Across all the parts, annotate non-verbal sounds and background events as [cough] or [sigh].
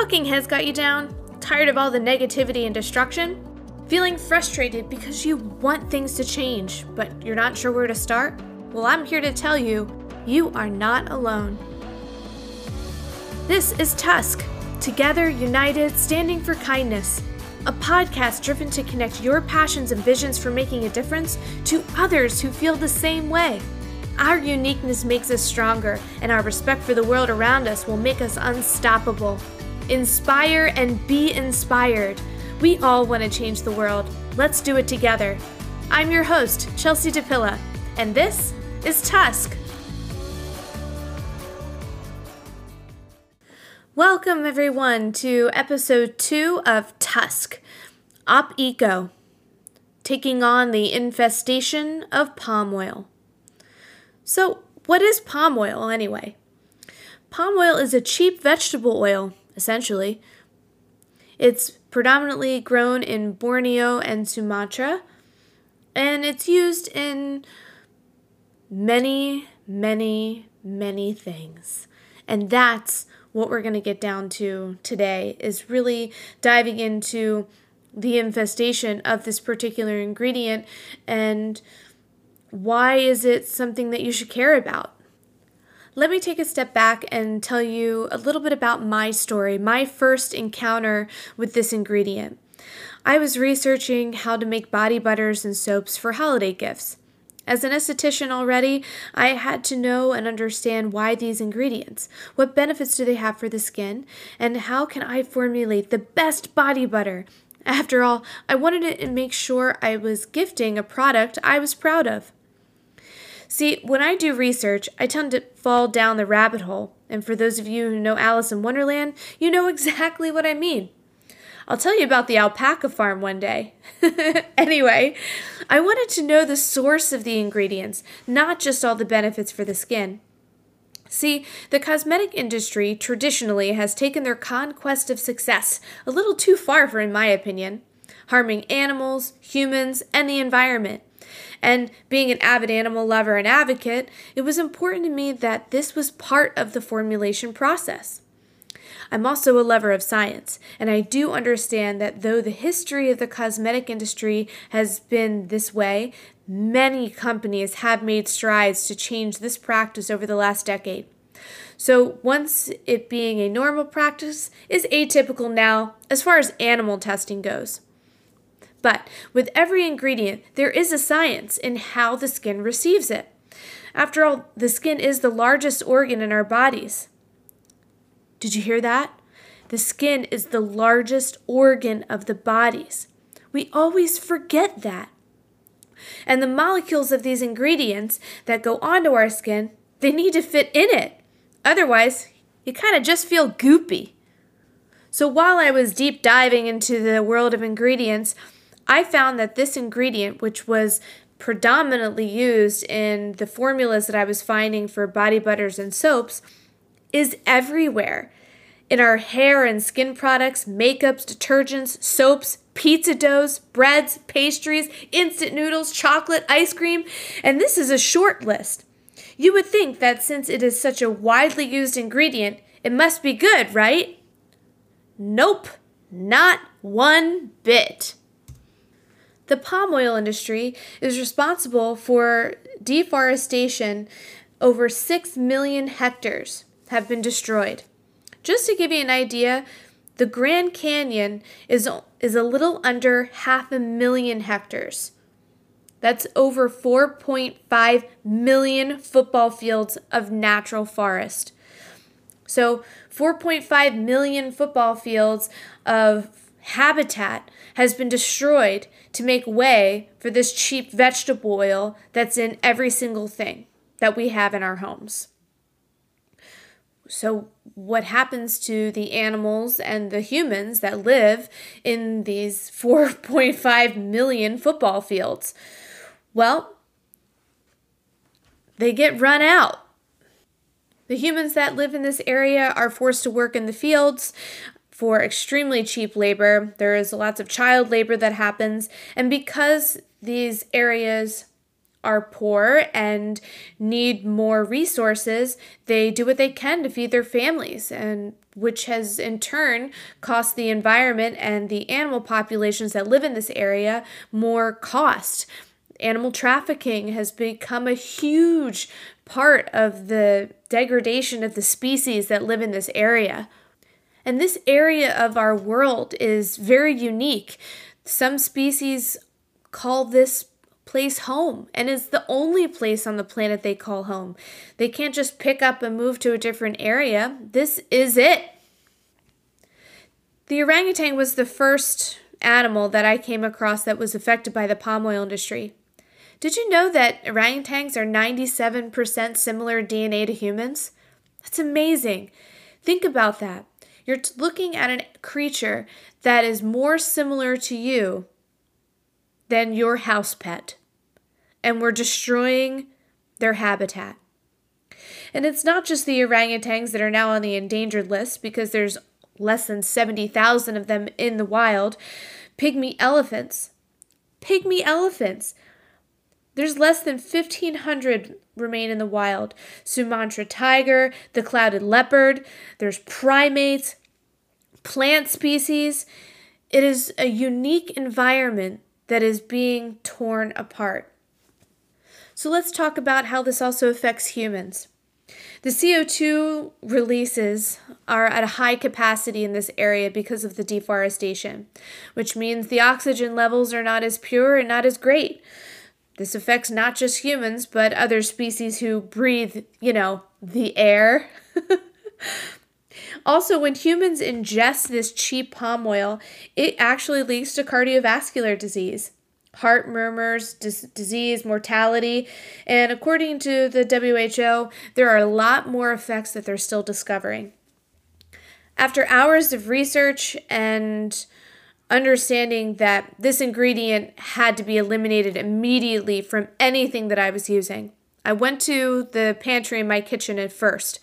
talking heads got you down? Tired of all the negativity and destruction? Feeling frustrated because you want things to change, but you're not sure where to start? Well, I'm here to tell you, you are not alone. This is Tusk, Together, United, Standing for Kindness, a podcast driven to connect your passions and visions for making a difference to others who feel the same way. Our uniqueness makes us stronger, and our respect for the world around us will make us unstoppable. Inspire and be inspired. We all want to change the world. Let's do it together. I'm your host, Chelsea DePilla, and this is Tusk. Welcome, everyone, to episode two of Tusk Op Eco, taking on the infestation of palm oil. So, what is palm oil anyway? Palm oil is a cheap vegetable oil, essentially. It's predominantly grown in Borneo and Sumatra, and it's used in many, many, many things. And that's what we're going to get down to today is really diving into the infestation of this particular ingredient and why is it something that you should care about? Let me take a step back and tell you a little bit about my story, my first encounter with this ingredient. I was researching how to make body butters and soaps for holiday gifts. As an esthetician already, I had to know and understand why these ingredients. What benefits do they have for the skin? And how can I formulate the best body butter? After all, I wanted to make sure I was gifting a product I was proud of. See, when I do research, I tend to fall down the rabbit hole. And for those of you who know Alice in Wonderland, you know [laughs] exactly what I mean. I'll tell you about the alpaca farm one day. [laughs] anyway, I wanted to know the source of the ingredients, not just all the benefits for the skin. See, the cosmetic industry traditionally has taken their conquest of success a little too far, for in my opinion, harming animals, humans, and the environment. And being an avid animal lover and advocate, it was important to me that this was part of the formulation process. I'm also a lover of science, and I do understand that though the history of the cosmetic industry has been this way, many companies have made strides to change this practice over the last decade. So, once it being a normal practice is atypical now as far as animal testing goes. But with every ingredient, there is a science in how the skin receives it. After all, the skin is the largest organ in our bodies. Did you hear that? The skin is the largest organ of the bodies. We always forget that. And the molecules of these ingredients that go onto our skin, they need to fit in it. Otherwise, you kind of just feel goopy. So while I was deep diving into the world of ingredients, I found that this ingredient, which was predominantly used in the formulas that I was finding for body butters and soaps, is everywhere. In our hair and skin products, makeups, detergents, soaps, pizza doughs, breads, pastries, instant noodles, chocolate, ice cream, and this is a short list. You would think that since it is such a widely used ingredient, it must be good, right? Nope, not one bit. The palm oil industry is responsible for deforestation. Over 6 million hectares have been destroyed. Just to give you an idea, the Grand Canyon is, is a little under half a million hectares. That's over 4.5 million football fields of natural forest. So, 4.5 million football fields of habitat has been destroyed to make way for this cheap vegetable oil that's in every single thing that we have in our homes. So, what happens to the animals and the humans that live in these [laughs] 4.5 million football fields? Well, they get run out. The humans that live in this area are forced to work in the fields for extremely cheap labor. There is lots of child labor that happens. And because these areas are poor and need more resources, they do what they can to feed their families, and which has in turn cost the environment and the animal populations that live in this area more cost. Animal trafficking has become a huge part of the degradation of the species that live in this area. And this area of our world is very unique. Some species call this place home and is the only place on the planet they call home. They can't just pick up and move to a different area. This is it. The orangutan was the first animal that I came across that was affected by the palm oil industry. Did you know that orangutans are 97% similar DNA to humans? That's amazing. Think about that. You're looking at a creature that is more similar to you than your house pet. And we're destroying their habitat. And it's not just the orangutans that are now on the endangered list because there's less than 70,000 of them in the wild. Pygmy elephants. Pygmy elephants. There's less than 1,500 remain in the wild. Sumatra tiger, the clouded leopard, there's primates, plant species. It is a unique environment that is being torn apart. So let's talk about how this also affects humans. The CO2 releases are at a high capacity in this area because of the deforestation, which means the oxygen levels are not as pure and not as great. This affects not just humans, but other species who breathe, you know, the air. [laughs] Also, when humans ingest this cheap palm oil, it actually leads to cardiovascular disease, heart murmurs, dis- disease, mortality, and according to the WHO, there are a lot more effects that they're still discovering. After hours of research and understanding that this ingredient had to be eliminated immediately from anything that I was using, I went to the pantry in my kitchen at first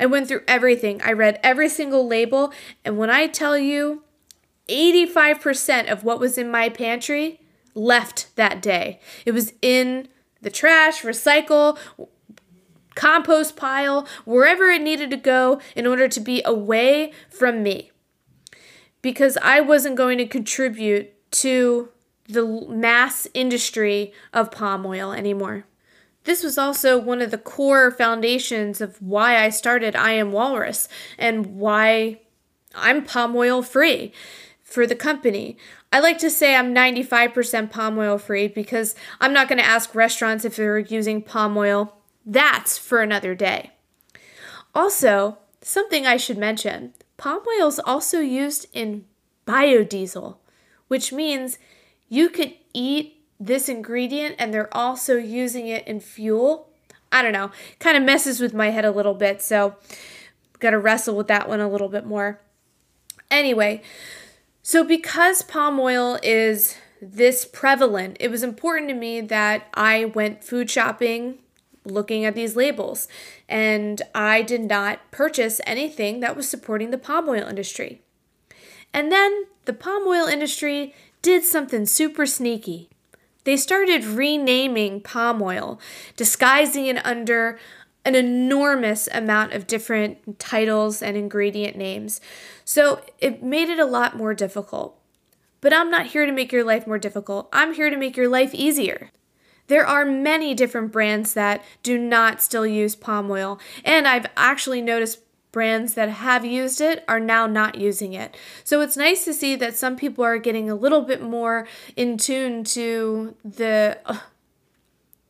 I went through everything. I read every single label. And when I tell you, 85% of what was in my pantry left that day. It was in the trash, recycle, compost pile, wherever it needed to go in order to be away from me. Because I wasn't going to contribute to the mass industry of palm oil anymore. This was also one of the core foundations of why I started I Am Walrus and why I'm palm oil free for the company. I like to say I'm 95% palm oil free because I'm not going to ask restaurants if they're using palm oil. That's for another day. Also, something I should mention palm oil is also used in biodiesel, which means you could eat this ingredient and they're also using it in fuel. I don't know, kind of messes with my head a little bit, so got to wrestle with that one a little bit more. Anyway, so because palm oil is this prevalent, it was important to me that I went food shopping looking at these labels and I did not purchase anything that was supporting the palm oil industry. And then the palm oil industry did something super sneaky. They started renaming palm oil, disguising it under an enormous amount of different titles and ingredient names. So it made it a lot more difficult. But I'm not here to make your life more difficult. I'm here to make your life easier. There are many different brands that do not still use palm oil, and I've actually noticed brands that have used it are now not using it. So it's nice to see that some people are getting a little bit more in tune to the uh,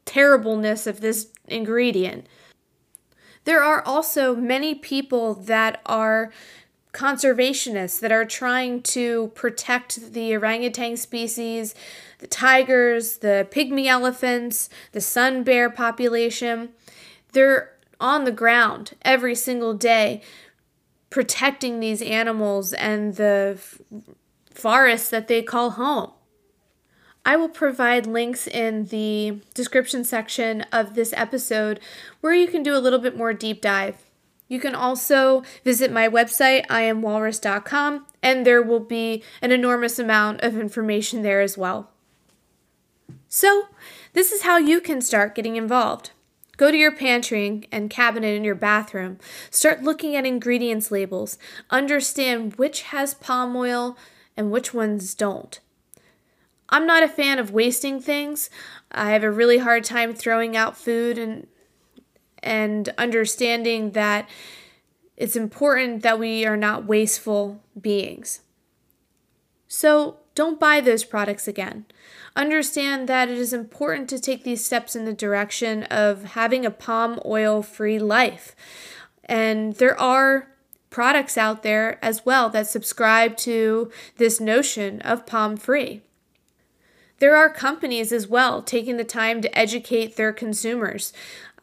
terribleness of this ingredient. There are also many people that are conservationists that are trying to protect the orangutan species, the tigers, the pygmy elephants, the sun bear population. They're on the ground every single day protecting these animals and the f- forests that they call home. I will provide links in the description section of this episode where you can do a little bit more deep dive. You can also visit my website, iamwalrus.com, and there will be an enormous amount of information there as well. So, this is how you can start getting involved. Go to your pantry and cabinet in your bathroom. Start looking at ingredients labels. Understand which has palm oil and which ones don't. I'm not a fan of wasting things. I have a really hard time throwing out food and and understanding that it's important that we are not wasteful beings. So, don't buy those products again. Understand that it is important to take these steps in the direction of having a palm oil free life. And there are products out there as well that subscribe to this notion of palm free. There are companies as well taking the time to educate their consumers.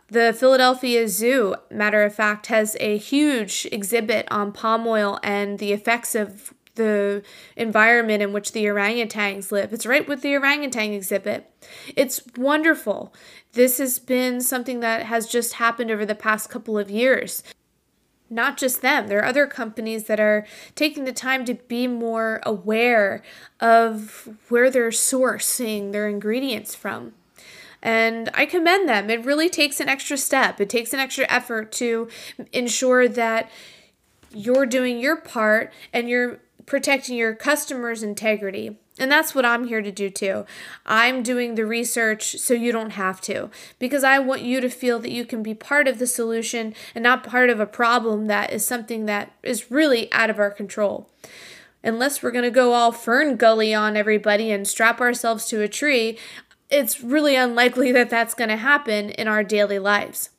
The Philadelphia Zoo, matter of fact, has a huge exhibit on palm oil and the effects of the environment in which the orangutans live. It's right with the orangutan exhibit. It's wonderful. This has been something that has just happened over the past couple of years. Not just them, there are other companies that are taking the time to be more aware of where they're sourcing their ingredients from. And I commend them. It really takes an extra step, it takes an extra effort to ensure that you're doing your part and you're protecting your customers' integrity. And that's what I'm here to do too. I'm doing the research so you don't have to, because I want you to feel that you can be part of the solution and not part of a problem that is something that is really out of our control. Unless we're going to go all FernGully on everybody and strap ourselves to a tree, it's really unlikely that that's going to happen in our daily lives.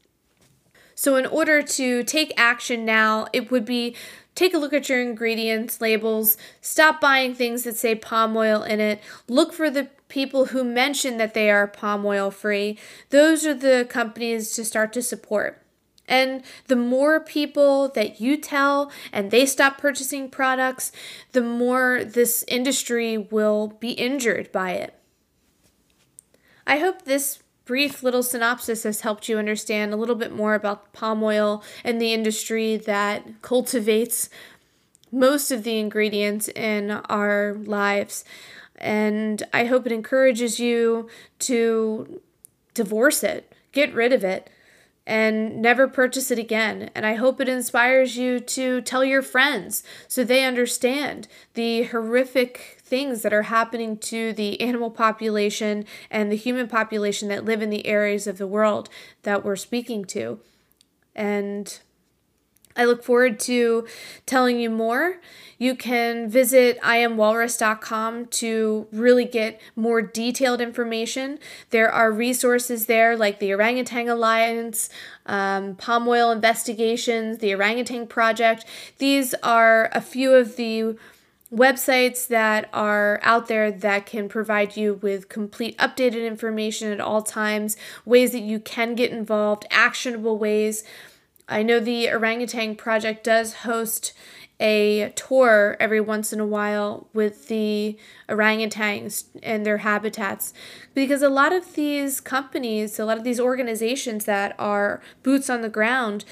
So, in order to take action now, it would be take a look at your ingredients labels, stop buying things that say palm oil in it, look for the people who mention that they are palm oil free. Those are the companies to start to support. And the more people that you tell and they stop purchasing products, the more this industry will be injured by it. I hope this brief little synopsis has helped you understand a little bit more about palm oil and the industry that cultivates most of the ingredients in our lives. And I hope it encourages you to divorce it, get rid of it, and never purchase it again. And I hope it inspires you to tell your friends so they understand the horrific things that are happening to the animal population and the human population that live in the areas of the world that we're speaking to. And I look forward to telling you more. You can visit iamwalrus.com to really get more detailed information. There are resources there like the Orangutan Alliance, um, Palm Oil Investigations, the Orangutan Project. These are a few of the websites that are out there that can provide you with complete updated information at all times, ways that you can get involved, actionable ways. I know the Orangutan Project does host a tour every once in a while with the orangutans and their habitats because a lot of these companies, a lot of these organizations that are boots on the ground,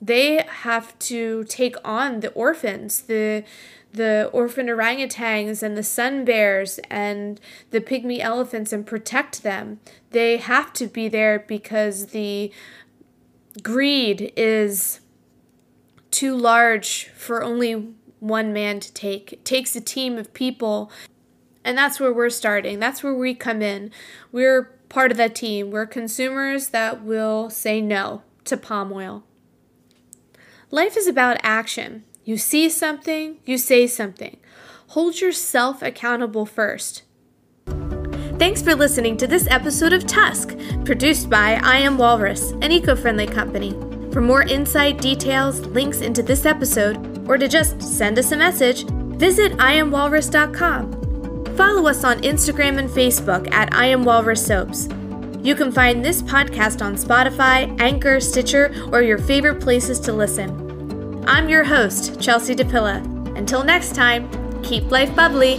they have to take on the orphans, the the orphan orangutans and the sun bears and the pygmy elephants and protect them. They have to be there because the greed is too large for only one man to take. It takes a team of people, and that's where we're starting. That's where we come in. We're part of that team. We're consumers that will say no to palm oil. Life is about action. You see something, you say something. Hold yourself accountable first. Thanks for listening to this episode of Tusk, produced by I Am Walrus, an eco friendly company. For more insight, details, links into this episode, or to just send us a message, visit iamwalrus.com. Follow us on Instagram and Facebook at I Am Walrus Soaps. You can find this podcast on Spotify, Anchor, Stitcher, or your favorite places to listen. I'm your host, Chelsea DePilla. Until next time, keep life bubbly.